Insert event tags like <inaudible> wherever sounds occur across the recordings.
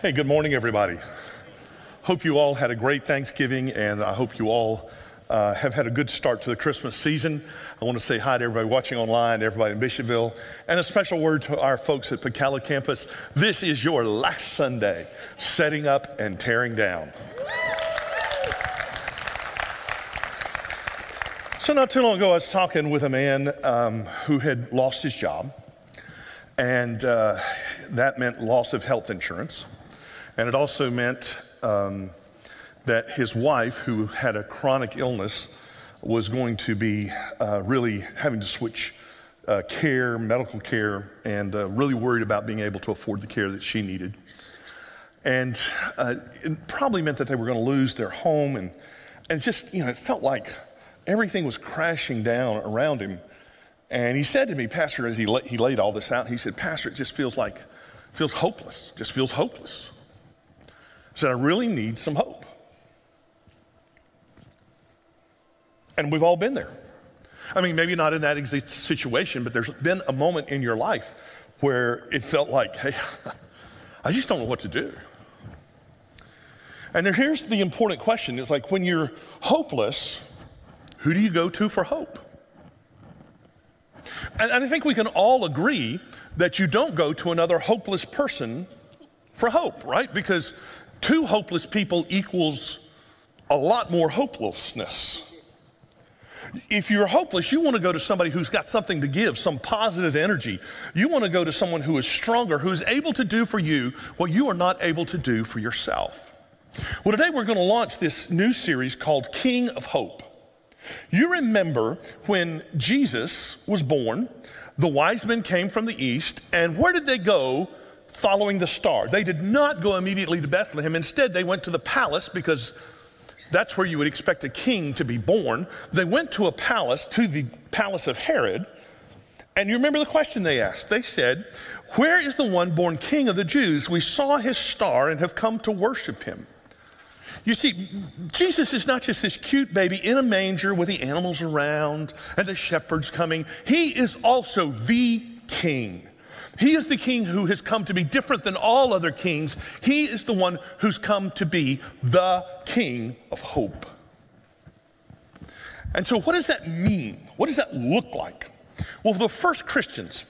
Hey, good morning, everybody. Hope you all had a great Thanksgiving, and I hope you all uh, have had a good start to the Christmas season. I want to say hi to everybody watching online, everybody in Bishopville, and a special word to our folks at Pacala campus. This is your last Sunday, setting up and tearing down. So, not too long ago, I was talking with a man um, who had lost his job, and uh, that meant loss of health insurance. And it also meant um, that his wife, who had a chronic illness, was going to be uh, really having to switch uh, care, medical care, and uh, really worried about being able to afford the care that she needed. And uh, it probably meant that they were going to lose their home. And, and just, you know, it felt like everything was crashing down around him. And he said to me, Pastor, as he, la- he laid all this out, he said, Pastor, it just feels like, feels hopeless, just feels hopeless. Said, I really need some hope. And we've all been there. I mean, maybe not in that exact situation, but there's been a moment in your life where it felt like, hey, <laughs> I just don't know what to do. And here's the important question it's like when you're hopeless, who do you go to for hope? And, and I think we can all agree that you don't go to another hopeless person for hope, right? Because two hopeless people equals a lot more hopelessness. If you're hopeless, you want to go to somebody who's got something to give, some positive energy. You want to go to someone who is stronger, who is able to do for you what you are not able to do for yourself. Well, today we're going to launch this new series called King of Hope. You remember when Jesus was born, the wise men came from the east, and where did they go following the star? They did not go immediately to Bethlehem. Instead, they went to the palace because that's where you would expect a king to be born. They went to a palace, to the palace of Herod. And you remember the question they asked? They said, Where is the one born king of the Jews? We saw his star and have come to worship him. You see, Jesus is not just this cute baby in a manger with the animals around and the shepherds coming. He is also the king. He is the king who has come to be different than all other kings. He is the one who's come to be the king of hope. And so, what does that mean? What does that look like? Well, the first Christians,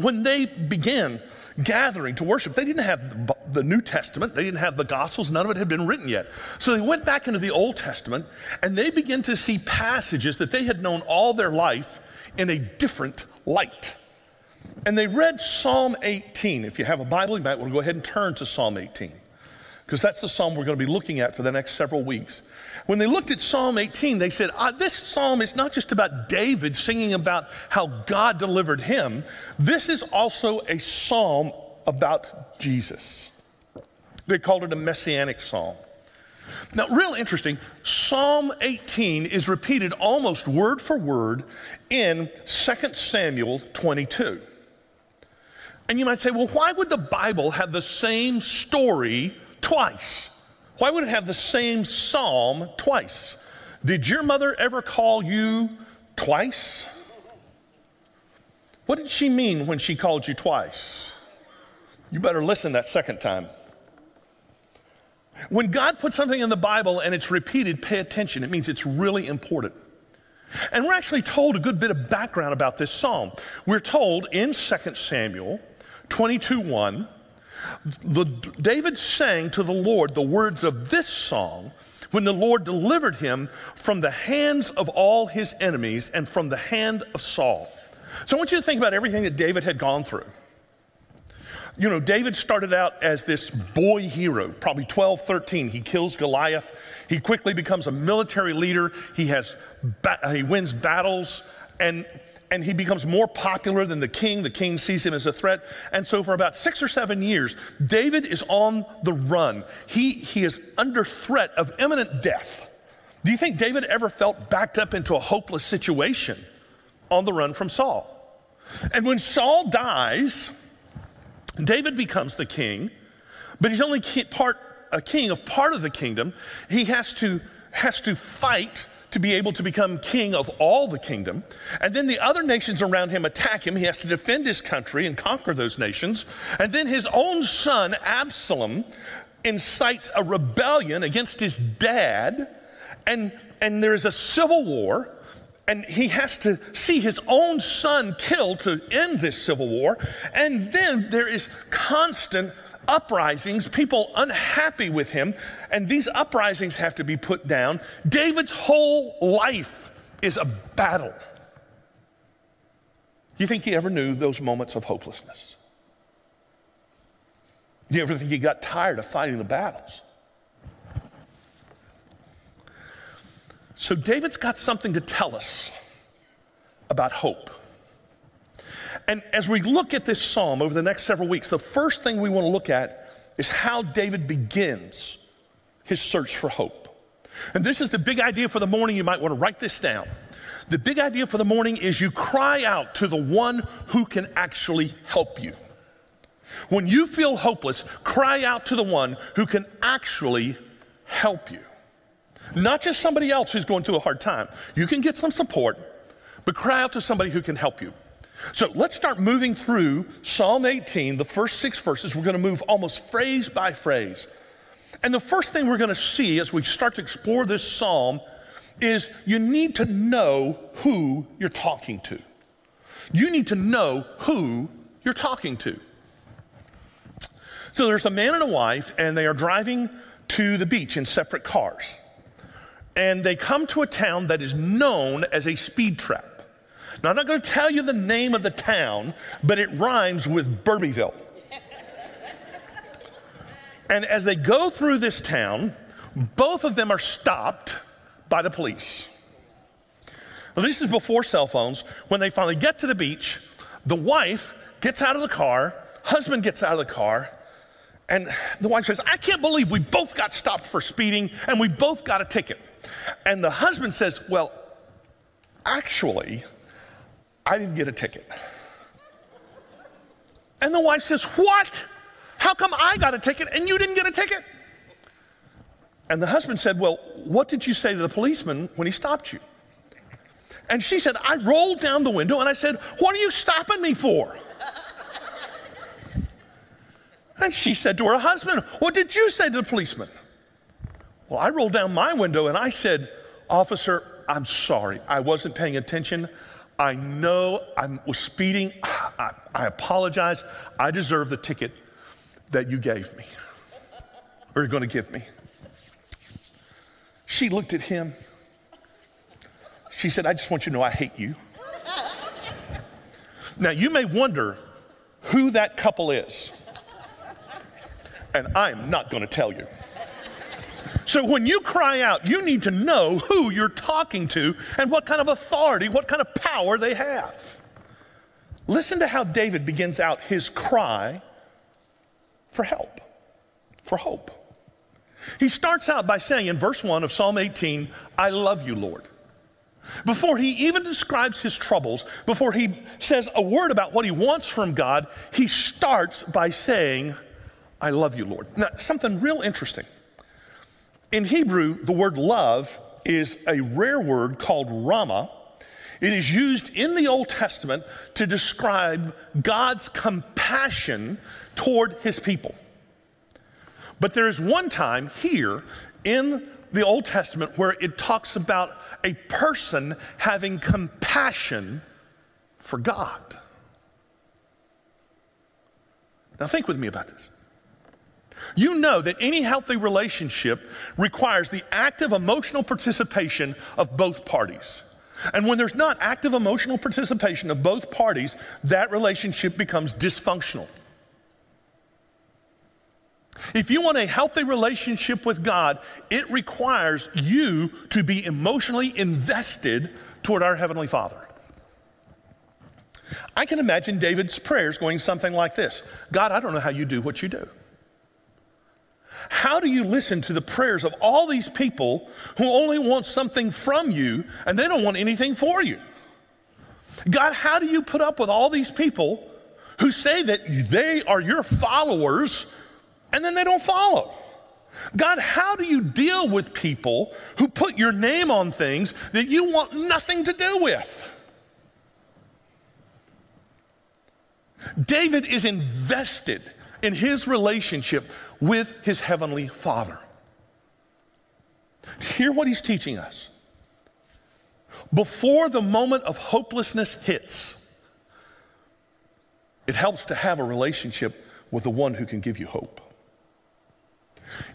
when they began gathering to worship, they didn't have the New Testament, they didn't have the Gospels, none of it had been written yet. So they went back into the Old Testament and they began to see passages that they had known all their life in a different light. And they read Psalm 18. If you have a Bible, you might want to go ahead and turn to Psalm 18, because that's the psalm we're going to be looking at for the next several weeks. When they looked at Psalm 18, they said, ah, This psalm is not just about David singing about how God delivered him, this is also a psalm about Jesus. They called it a messianic psalm. Now, real interesting, Psalm 18 is repeated almost word for word in 2 Samuel 22. And you might say, well, why would the Bible have the same story twice? Why would it have the same psalm twice? Did your mother ever call you twice? What did she mean when she called you twice? You better listen that second time. When God puts something in the Bible and it's repeated, pay attention. It means it's really important. And we're actually told a good bit of background about this psalm. We're told in 2 Samuel 22 1, the, David sang to the Lord the words of this song when the Lord delivered him from the hands of all his enemies and from the hand of Saul. So I want you to think about everything that David had gone through. You know, David started out as this boy hero, probably 12, 13. He kills Goliath. He quickly becomes a military leader. He has he wins battles and and he becomes more popular than the king. The king sees him as a threat. And so, for about six or seven years, David is on the run. He, he is under threat of imminent death. Do you think David ever felt backed up into a hopeless situation on the run from Saul? And when Saul dies, David becomes the king, but he's only part, a king of part of the kingdom. He has to, has to fight to be able to become king of all the kingdom. And then the other nations around him attack him. He has to defend his country and conquer those nations. And then his own son, Absalom, incites a rebellion against his dad. And, and there's a civil war. And he has to see his own son killed to end this civil war. And then there is constant uprisings, people unhappy with him, and these uprisings have to be put down. David's whole life is a battle. You think he ever knew those moments of hopelessness? Do you ever think he got tired of fighting the battles? So, David's got something to tell us about hope. And as we look at this psalm over the next several weeks, the first thing we want to look at is how David begins his search for hope. And this is the big idea for the morning. You might want to write this down. The big idea for the morning is you cry out to the one who can actually help you. When you feel hopeless, cry out to the one who can actually help you. Not just somebody else who's going through a hard time. You can get some support, but cry out to somebody who can help you. So let's start moving through Psalm 18, the first six verses. We're going to move almost phrase by phrase. And the first thing we're going to see as we start to explore this psalm is you need to know who you're talking to. You need to know who you're talking to. So there's a man and a wife, and they are driving to the beach in separate cars. And they come to a town that is known as a speed trap. Now, I'm not going to tell you the name of the town, but it rhymes with Burbyville. and as they go through this town, both of them are stopped by the police. This is before cell phones. When they finally get to the beach, the wife gets out of the car, husband gets out of the car, and the wife says, I can't believe we both got stopped for speeding and we both got a ticket. And the husband says, Well, actually, I didn't get a ticket. And the wife says, What? How come I got a ticket and you didn't get a ticket? And the husband said, Well, what did you say to the policeman when he stopped you? And she said, I rolled down the window and I said, What are you stopping me for? and she said to her husband, What did you say to the policeman? Well, I rolled down my window and I said, Officer, I'm sorry. I wasn't paying attention. I know I was speeding. I, I apologize. I deserve the ticket that you gave me or you're going to give me. She looked at him. She said, I just want you to know I hate you. now, you may wonder who that couple is, and I'm not going to tell you. So when you cry out, you need to know who you're talking to and what kind of authority, what kind of power they have. Listen to how David begins out his cry for help, for hope. He starts out by saying in verse 1 of Psalm 18, I love you, Lord. Before he even describes his troubles, before he says a word about what he wants from God, he starts by saying, I love you, Lord. Now, something real interesting. In Hebrew, the word love is a rare word called racham. It is used in the Old Testament to describe God's compassion toward his people. But there is one time here in the Old Testament where it talks about a person having compassion for God. Now, think with me about this. You know that any healthy relationship requires the active emotional participation of both parties. And when there's not active emotional participation of both parties, that relationship becomes dysfunctional. If you want a healthy relationship with God, it requires you to be emotionally invested toward our Heavenly Father. I can imagine David's prayers going something like this God, I don't know how you do what you do. How do you listen to the prayers of all these people who only want something from you and they don't want anything for you? God, how do you put up with all these people who say that they are your followers and then they don't follow? God, how do you deal with people who put your name on things that you want nothing to do with? David is invested in his relationship with his heavenly Father. Hear what he's teaching us. Before the moment of hopelessness hits, it helps to have a relationship with the one who can give you hope.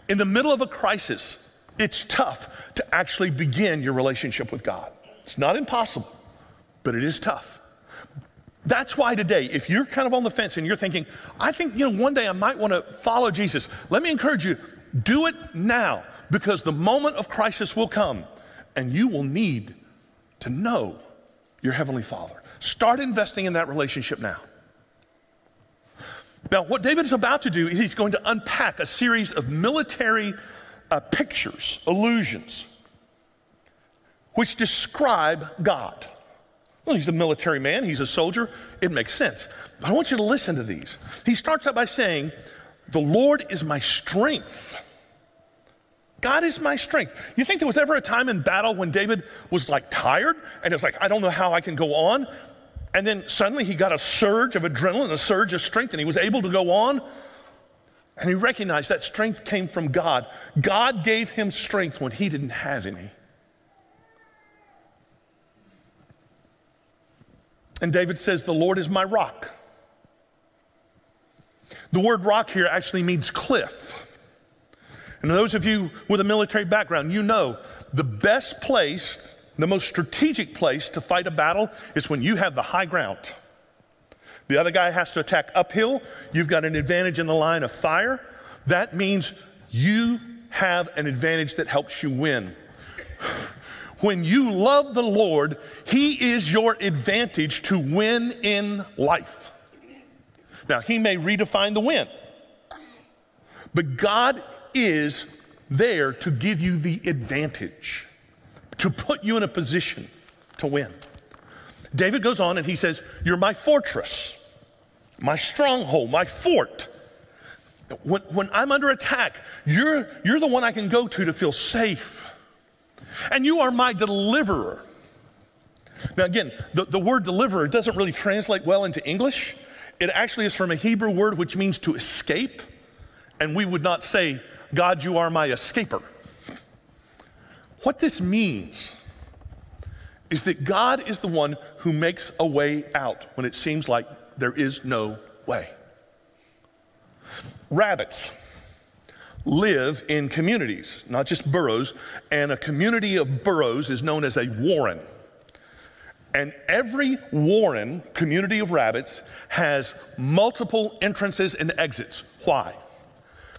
In the middle of a crisis, it's tough to actually begin your relationship with God. It's not impossible, but it is tough. That's why today, if you're kind of on the fence and you're thinking, I think, you know, one day I might want to follow Jesus, let me encourage you, do it now because the moment of crisis will come and you will need to know your Heavenly Father. Start investing in that relationship now. Now, what David is about to do is he's going to unpack a series of military uh, pictures, illusions, which describe God. Well, he's a military man, he's a soldier, it makes sense. But I want you to listen to these. He starts out by saying, The Lord is my strength. God is my strength. You think there was ever a time in battle when David was like tired and it's like, I don't know how I can go on? And then suddenly he got a surge of adrenaline, a surge of strength, and he was able to go on. And he recognized that strength came from God. God gave him strength when he didn't have any. And David says, The Lord is my rock. The word rock here actually means cliff. And those of you with a military background, you know the best place, the most strategic place to fight a battle is when you have the high ground. The other guy has to attack uphill. You've got an advantage in the line of fire. That means you have an advantage that helps you win. When you love the Lord, He is your advantage to win in life. Now, He may redefine the win, but God is there to give you the advantage, to put you in a position to win. David goes on and he says, You're my fortress, my stronghold, my fort. When, when I'm under attack, you're, you're the one I can go to to feel safe and you are my deliverer. Now, again, the, the word deliverer doesn't really translate well into English. It actually is from a Hebrew word which means to escape. And we would not say, God, you are my escaper. What this means is that God is the one who makes a way out when it seems like there is no way. Rabbits live in communities, not just burrows, and a community of burrows is known as a warren. And every warren, community of rabbits, has multiple entrances and exits. Why?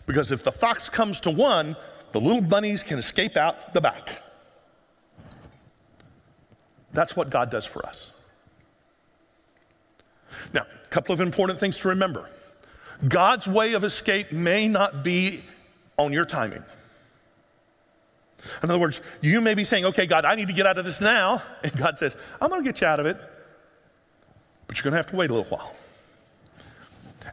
Because if the fox comes to one, the little bunnies can escape out the back. That's what God does for us. Now, a couple of important things to remember. God's way of escape may not be on your timing. In other words, you may be saying, okay, God, I need to get out of this now. And God says, I'm going to get you out of it, but you're going to have to wait a little while.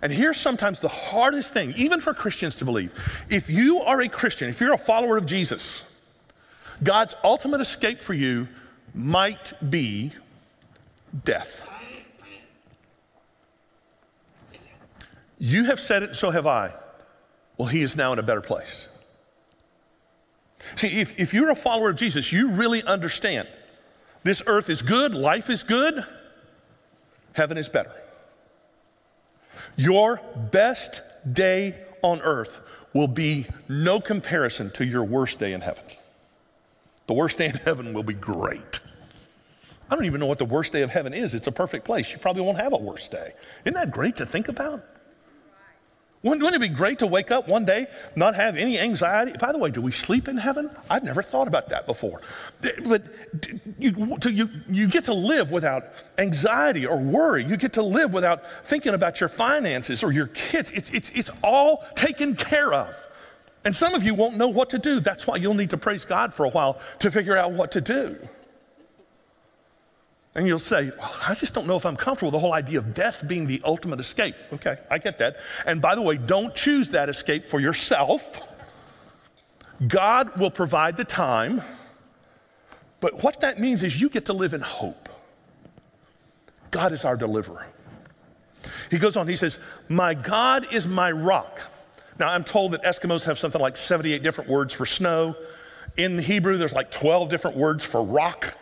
And here's sometimes the hardest thing, even for Christians to believe. If you are a Christian, if you're a follower of Jesus, God's ultimate escape for you might be death. You have said it, so have I. Well, he is now in a better place. See, if, if you're a follower of Jesus, you really understand this earth is good, life is good, heaven is better. Your best day on earth will be no comparison to your worst day in heaven. The worst day in heaven will be great. I don't even know what the worst day of heaven is. It's a perfect place. You probably won't have a worst day. Isn't that great to think about? Wouldn't, wouldn't, it be great to wake up one day, not have any anxiety? By the way, do we sleep in heaven? I've never thought about that before. But you, you, you get to live without anxiety or worry. You get to live without thinking about your finances or your kids. It's, it's, it's all taken care of. And some of you won't know what to do. That's why you'll need to praise God for a while to figure out what to do. And you'll say, well, I just don't know if I'm comfortable with the whole idea of death being the ultimate escape. Okay, I get that. And by the way, don't choose that escape for yourself. God will provide the time, but what that means is you get to live in hope. God is our deliverer. He goes on, he says, My God is my rock. Now, I'm told that Eskimos have something like 78 different words for snow. In Hebrew, there's like 12 different words for rock.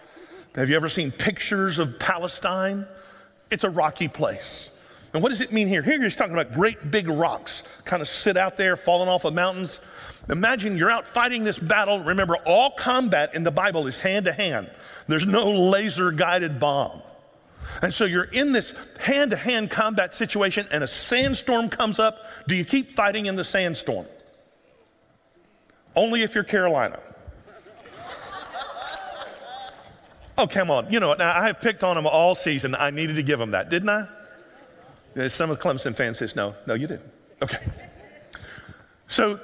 Have you ever seen pictures of Palestine? It's a rocky place. And what does it mean here? Here he's talking about great big rocks, kind of sit out there, falling off of mountains. Imagine you're out fighting this battle. Remember, all combat in the Bible is hand to hand, there's no laser guided bomb. And so you're in this hand to hand combat situation, and a sandstorm comes up. Do you keep fighting in the sandstorm? Only if you're Carolina. Oh, come on. You know, what? now I have picked on them all season. I needed to give them that, didn't I? Some of the Clemson fans says, no, no, you didn't. Okay. So,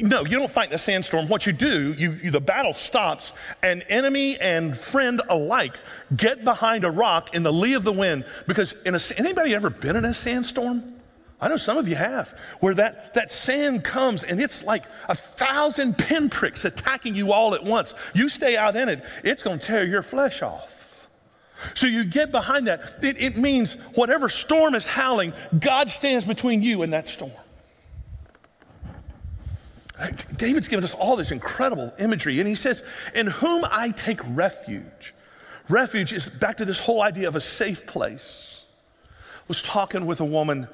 no, you don't fight a sandstorm. What you do, you, you, the battle stops, and enemy and friend alike get behind a rock in the lee of the wind. Because in a, anybody ever been in a sandstorm? I know some of you have, where that, that sand comes and it's like a thousand pinpricks attacking you all at once. You stay out in it, it's going to tear your flesh off. So you get behind that. It, it means whatever storm is howling, God stands between you and that storm. David's given us all this incredible imagery, and he says, In whom I take refuge. Refuge is back to this whole idea of a safe place. I was talking with a woman.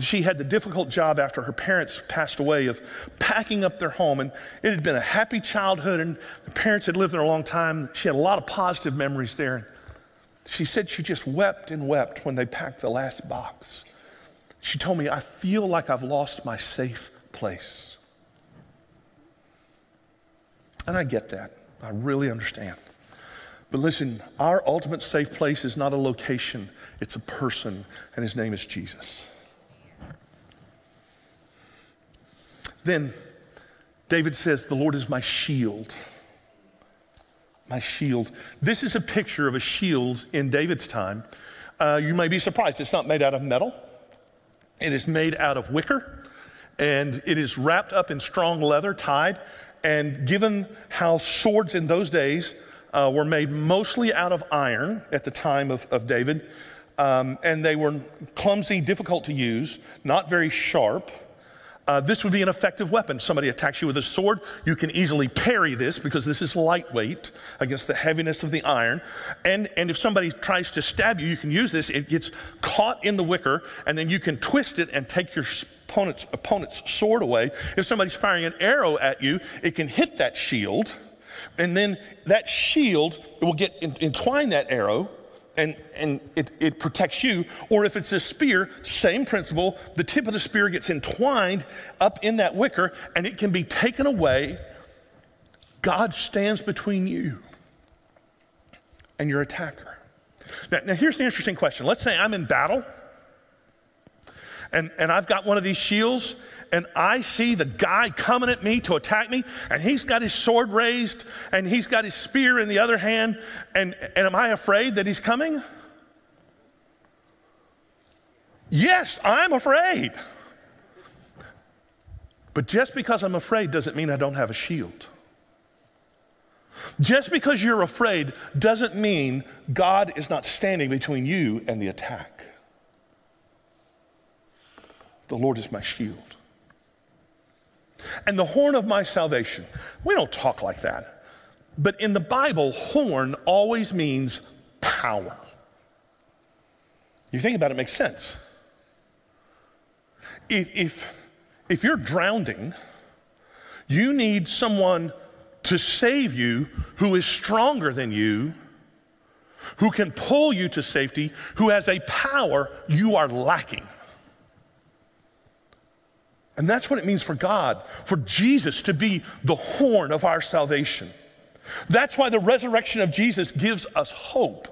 She had the difficult job after her parents passed away of packing up their home. And it had been a happy childhood, and the parents had lived there a long time. She had a lot of positive memories there. She said she just wept and wept when they packed the last box. She told me, I feel like I've lost my safe place. And I get that. I really understand. But listen, our ultimate safe place is not a location, it's a person, and his name is Jesus. Then David says, The Lord is my shield my shield. This is a picture of a shield in David's time. Uh, you may be surprised, it's not made out of metal, it is made out of wicker, and it is wrapped up in strong leather, tied. And given how swords in those days uh, were made mostly out of iron at the time of, of David, um, and they were clumsy, difficult to use, not very sharp. Uh, this would be an effective weapon. Somebody attacks you with a sword, you can easily parry this because this is lightweight against the heaviness of the iron. And, and if somebody tries to stab you, you can use this. It gets caught in the wicker, and then you can twist it and take your opponent's, opponent's sword away. If somebody's firing an arrow at you, it can hit that shield, and then that shield will get entwine that arrow and, and it, it protects you. Or if it's a spear, same principle, the tip of the spear gets entwined up in that wicker and it can be taken away. God stands between you and your attacker. Now, now here's the interesting question. Let's say I'm in battle and, and I've got one of these shields and I see the guy coming at me to attack me, and he's got his sword raised, and he's got his spear in the other hand, and, and am I afraid that he's coming? Yes, I'm afraid. But just because I'm afraid doesn't mean I don't have a shield. Just because you're afraid doesn't mean God is not standing between you and the attack. The Lord is my shield and the horn of my salvation. We don't talk like that. But in the Bible, horn always means power. You think about it, it makes sense. If, if, if you're drowning, you need someone to save you who is stronger than you, who can pull you to safety, who has a power you are lacking. And that's what it means for God, for Jesus to be the horn of our salvation. That's why the resurrection of Jesus gives us hope,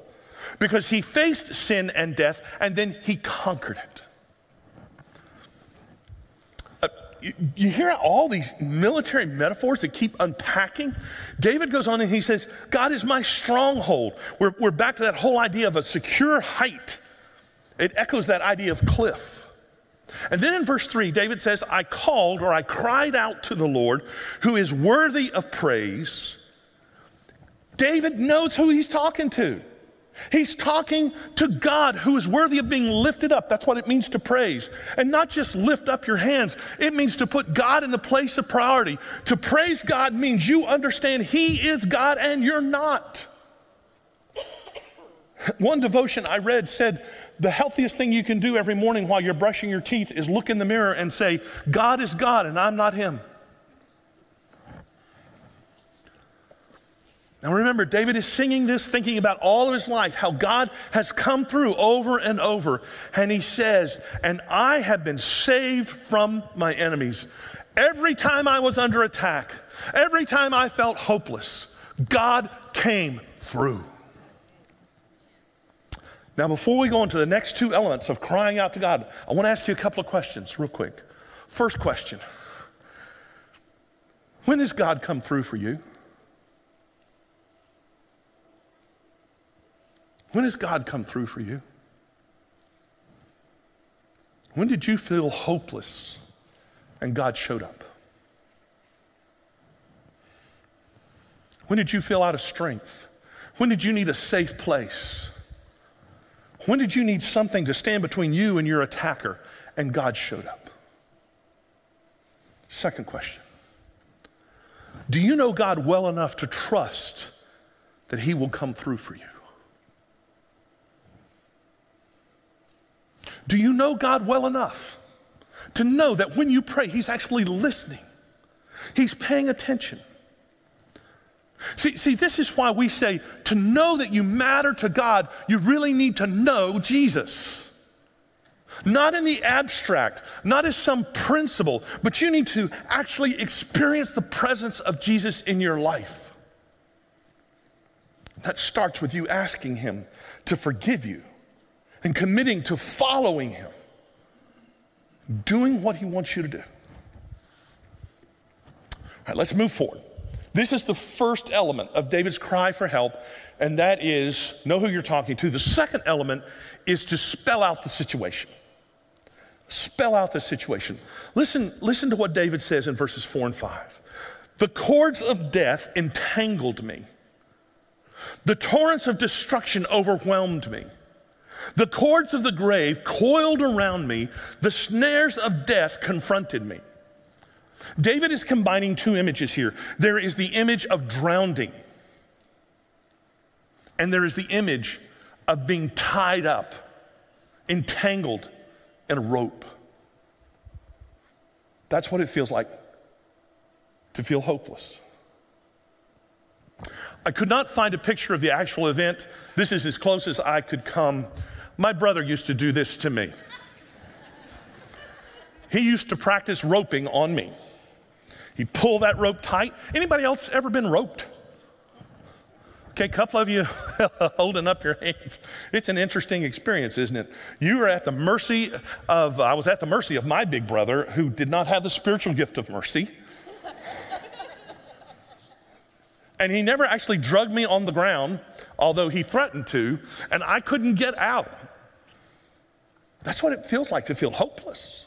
because he faced sin and death and then he conquered it. Uh, you, you hear all these military metaphors that keep unpacking? David goes on and he says, God is my stronghold. We're, we're back to that whole idea of a secure height. It echoes that idea of cliff. And then in verse 3, David says, I called or I cried out to the Lord who is worthy of praise. David knows who he's talking to. He's talking to God who is worthy of being lifted up. That's what it means to praise. And not just lift up your hands, it means to put God in the place of priority. To praise God means you understand He is God and you're not. <coughs> One devotion I read said, the healthiest thing you can do every morning while you're brushing your teeth is look in the mirror and say, God is God and I'm not Him. Now remember, David is singing this, thinking about all of his life, how God has come through over and over. And he says, And I have been saved from my enemies. Every time I was under attack, every time I felt hopeless, God came through. Now, before we go into the next two elements of crying out to God, I want to ask you a couple of questions, real quick. First question When does God come through for you? When has God come through for you? When did you feel hopeless and God showed up? When did you feel out of strength? When did you need a safe place? When did you need something to stand between you and your attacker and God showed up? Second question Do you know God well enough to trust that He will come through for you? Do you know God well enough to know that when you pray, He's actually listening? He's paying attention. See, see, this is why we say to know that you matter to God, you really need to know Jesus. Not in the abstract, not as some principle, but you need to actually experience the presence of Jesus in your life. That starts with you asking Him to forgive you and committing to following Him, doing what He wants you to do. All right, let's move forward. This is the first element of David's cry for help, and that is know who you're talking to. The second element is to spell out the situation. Spell out the situation. Listen, listen to what David says in verses four and five. The cords of death entangled me. The torrents of destruction overwhelmed me. The cords of the grave coiled around me. The snares of death confronted me. David is combining two images here. There is the image of drowning, and there is the image of being tied up, entangled in a rope. That's what it feels like to feel hopeless. I could not find a picture of the actual event. This is as close as I could come. My brother used to do this to me. He used to practice roping on me. You pull that rope tight. Anybody else ever been roped? Okay, a couple of you <laughs> holding up your hands. It's an interesting experience, isn't it? You are at the mercy of, I was at the mercy of my big brother who did not have the spiritual gift of mercy. and he never actually drugged me on the ground, although he threatened to, and I couldn't get out. That's what it feels like to feel hopeless.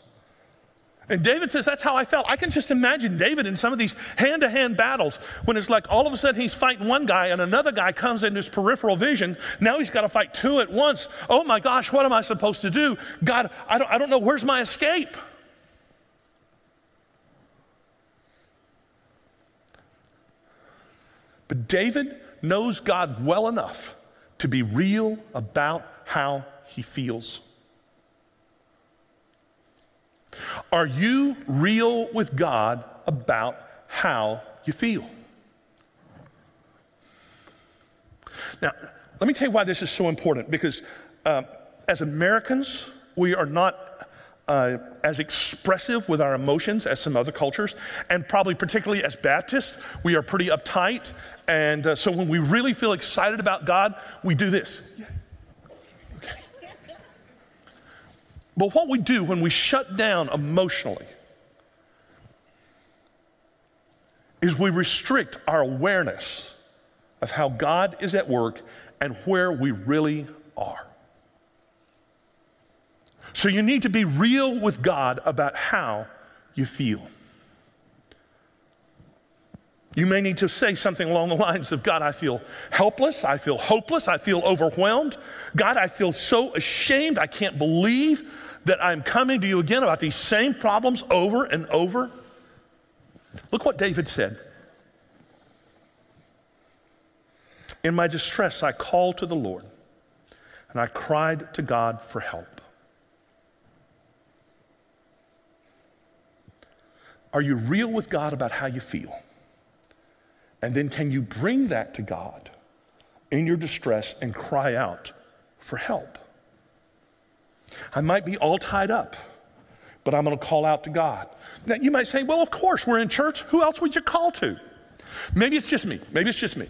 And David says, That's how I felt. I can just imagine David in some of these hand to hand battles when it's like all of a sudden he's fighting one guy and another guy comes into his peripheral vision. Now he's got to fight two at once. Oh my gosh, what am I supposed to do? God, I don't, I don't know. Where's my escape? But David knows God well enough to be real about how he feels. Are you real with God about how you feel? Now, let me tell you why this is so important because uh, as Americans, we are not uh, as expressive with our emotions as some other cultures, and probably particularly as Baptists, we are pretty uptight. And uh, so when we really feel excited about God, we do this. But what we do when we shut down emotionally is we restrict our awareness of how God is at work and where we really are. So you need to be real with God about how you feel. You may need to say something along the lines of God, I feel helpless. I feel hopeless. I feel overwhelmed. God, I feel so ashamed. I can't believe that I'm coming to you again about these same problems over and over. Look what David said. In my distress, I called to the Lord and I cried to God for help. Are you real with God about how you feel? And then can you bring that to God in your distress and cry out for help? I might be all tied up, but I'm going to call out to God. Now, you might say, well, of course, we're in church. Who else would you call to? Maybe it's just me. Maybe it's just me.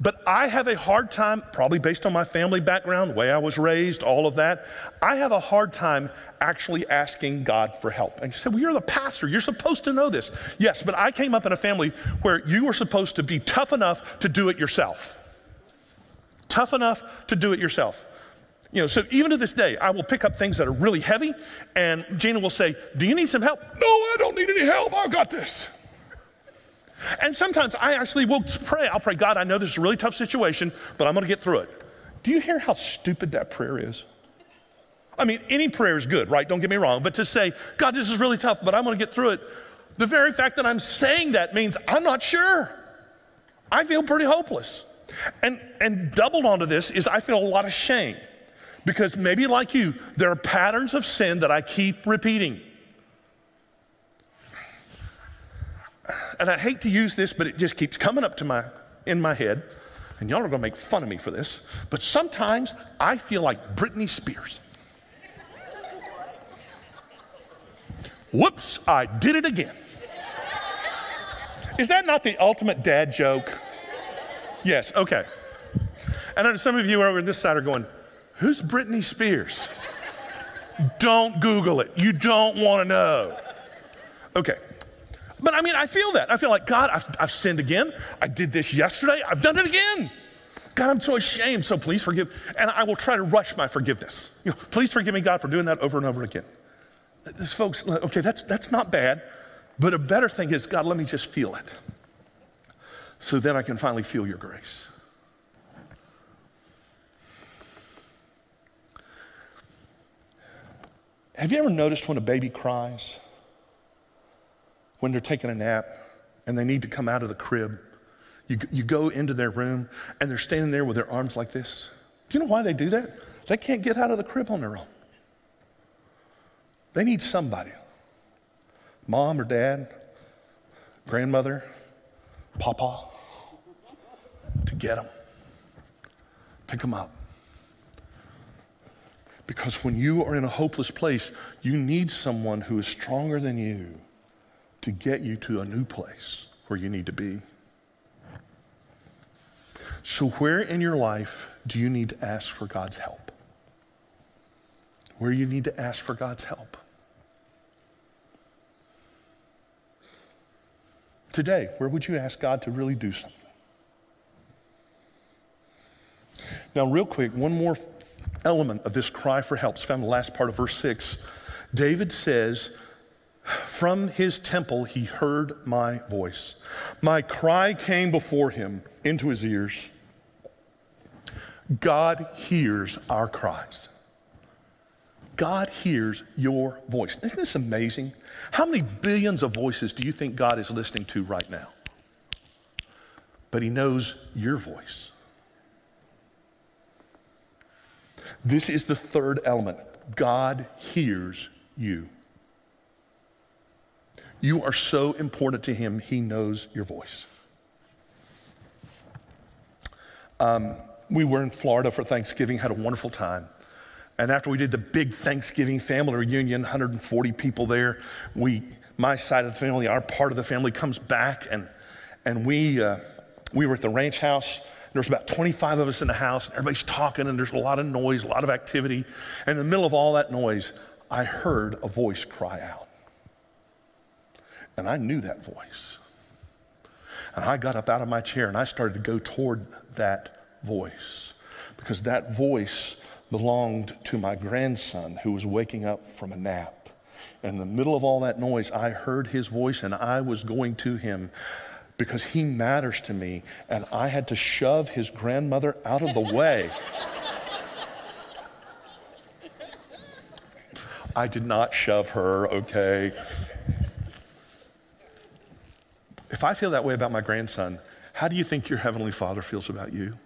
But I have a hard time, probably based on my family background, way I was raised, all of that. I have a hard time actually asking God for help. And you say, Well, you're the pastor. You're supposed to know this. Yes, but I came up in a family where you were supposed to be tough enough to do it yourself. Tough enough to do it yourself. You know, so even to this day, I will pick up things that are really heavy, and Gina will say, Do you need some help? No, I don't need any help. I've got this. And sometimes I actually will pray. I'll pray, God, I know this is a really tough situation, but I'm going to get through it. Do you hear how stupid that prayer is? I mean, any prayer is good, right? Don't get me wrong. But to say, God, this is really tough, but I'm going to get through it, the very fact that I'm saying that means I'm not sure. I feel pretty hopeless. And, and doubled onto this is I feel a lot of shame because maybe like you, there are patterns of sin that I keep repeating. and I hate to use this, but it just keeps coming up to my in my head, and y'all are gonna make fun of me for this, but sometimes I feel like Britney Spears. Whoops, I did it again. Is that not the ultimate dad joke? Yes, okay. And some of you over on this side are going, Who's Britney Spears? don't Google it. You don't want to know. Okay. But I mean, I feel that. I feel like, God, I've, I've sinned again. I did this yesterday. I've done it again. God, I'm so ashamed. So please forgive. And I will try to rush my forgiveness. You know, please forgive me, God, for doing that over and over again. This, folks, okay, that's, that's not bad. But a better thing is, God, let me just feel it. So then I can finally feel your grace. Have you ever noticed when a baby cries? when they're taking a nap and they need to come out of the crib. You, you go into their room and they're standing there with their arms like this. Do you know why they do that? They can't get out of the crib on their own. They need somebody mom or dad, grandmother, papa to get them, pick them up. Because when you are in a hopeless place, you need someone who is stronger than you to get you to a new place where you need to be. So, where in your life do you need to ask for God's help? Where you need to ask for God's help? Today, where would you ask God to really do something? Now, real quick, one more element of this cry for help is found in the last part of verse 6. David says, from his temple, he heard my voice. My cry came before him into his ears. God hears our cries. God hears your voice. Isn't this amazing? How many billions of voices do you think God is listening to right now? But he knows your voice. This is the third element God hears you. You are so important to him, he knows your voice. Um, we were in Florida for Thanksgiving, had a wonderful time. And after we did the big Thanksgiving family reunion, 140 people there, we, my side of the family, our part of the family comes back, and, and we, uh, we were at the ranch house. There was about 25 of us in the house, and everybody's talking, and there's a lot of noise, a lot of activity. And in the middle of all that noise, I heard a voice cry out. And I knew that voice. And I got up out of my chair and I started to go toward that voice because that voice belonged to my grandson who was waking up from a nap. In the middle of all that noise, I heard his voice and I was going to him because he matters to me, and I had to shove his grandmother out of the way. I did not shove her, okay? If I feel that way about my grandson, how do you think your Heavenly Father feels about you?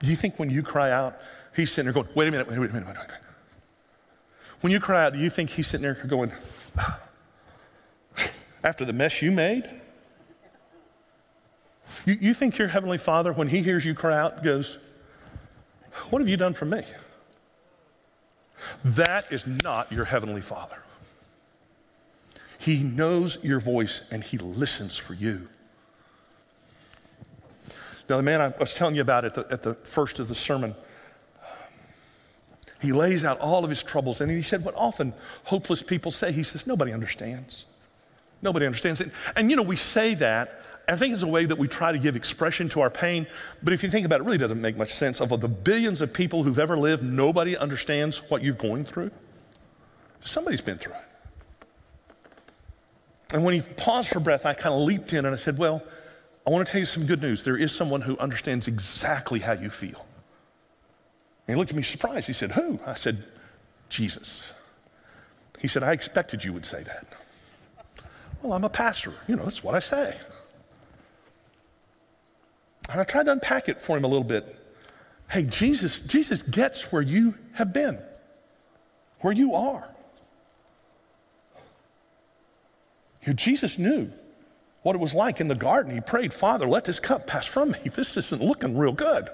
Do you think when you cry out, he's sitting there going, wait a minute, wait a minute, wait a minute. When you cry out, do you think he's sitting there going, after the mess you made? You, you think your Heavenly Father, when He hears you cry out, goes, What have you done for me? That is not your Heavenly Father. He knows your voice and He listens for you. Now, the man I was telling you about at the, at the first of the sermon, he lays out all of his troubles and he said what often hopeless people say. He says, Nobody understands. Nobody understands it. And you know, we say that. I think it's a way that we try to give expression to our pain. But if you think about it, it really doesn't make much sense. Of the billions of people who've ever lived, nobody understands what you're going through. Somebody's been through it. And when he paused for breath, I kind of leaped in and I said, Well, I want to tell you some good news. There is someone who understands exactly how you feel. And he looked at me surprised. He said, Who? I said, Jesus. He said, I expected you would say that. Well, I'm a pastor. You know, that's what I say. And I tried to unpack it for him a little bit. Hey, Jesus, Jesus gets where you have been, where you are. You Jesus knew what it was like in the garden. He prayed, Father, let this cup pass from me. This isn't looking real good.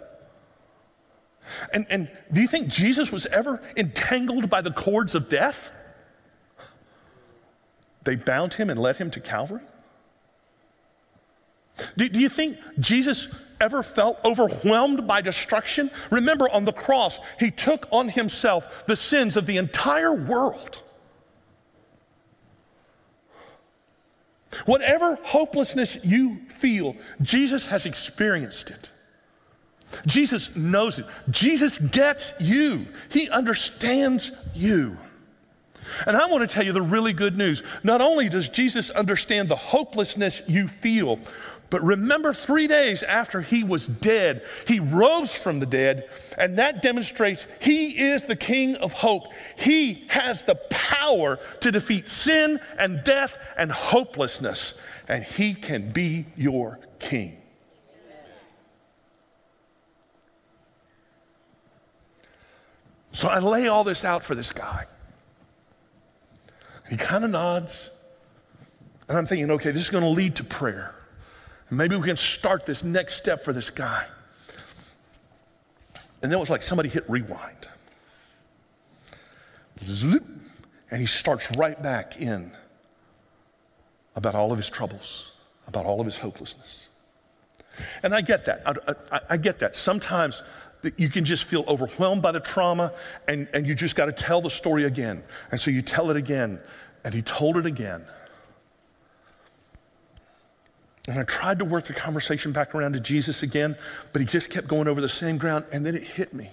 And, and do you think Jesus was ever entangled by the cords of death? They bound him and led him to Calvary? Do, do, you think Jesus ever felt overwhelmed by destruction? Remember, on the cross, he took on himself the sins of the entire world. Whatever hopelessness you feel, Jesus has experienced it. Jesus knows it. Jesus gets you, He understands you. And I want to tell you the really good news. Not only does Jesus understand the hopelessness you feel, but remember, three days after he was dead, he rose from the dead, and that demonstrates he is the King of hope. He has the power to defeat sin and death and hopelessness, and he can be your King. So I lay all this out for this guy. He kind of nods. And I'm thinking, okay, this is going to lead to prayer. Maybe we can start this next step for this guy. And then it was like somebody hit rewind. And he starts right back in about all of his troubles, about all of his hopelessness. And I get that. I, I, I get that. Sometimes you can just feel overwhelmed by the trauma and, and you just got to tell the story again. And so you tell it again, and he told it again. And I tried to work the conversation back around to Jesus again, but he just kept going over the same ground, and then it hit me.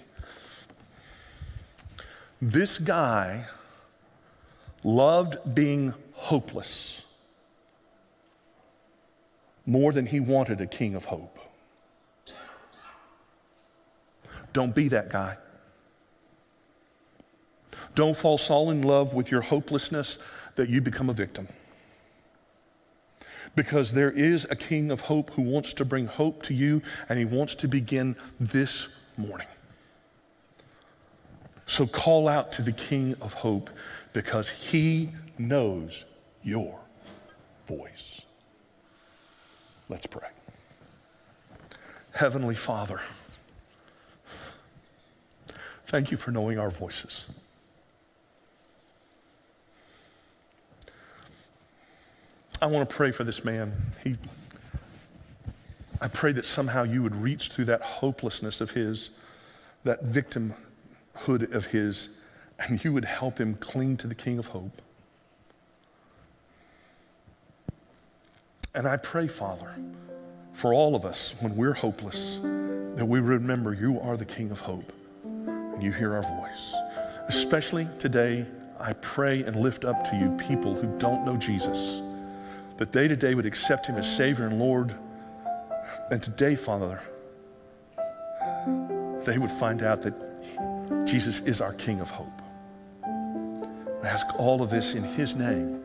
This guy loved being hopeless more than he wanted a king of hope. Don't be that guy. Don't fall so in love with your hopelessness that you become a victim. Because there is a King of hope who wants to bring hope to you, and he wants to begin this morning. So call out to the King of hope because he knows your voice. Let's pray. Heavenly Father, Thank you for knowing our voices. I want to pray for this man. He, I pray that somehow you would reach through that hopelessness of his, that victimhood of his, and you would help him cling to the King of Hope. And I pray, Father, for all of us when we're hopeless, that we remember you are the King of hope and you hear our voice. Especially today, I pray and lift up to you people who don't know Jesus, that they today would accept him as Savior and Lord. And today, Father, they would find out that Jesus is our King of hope. I ask all of this in his name.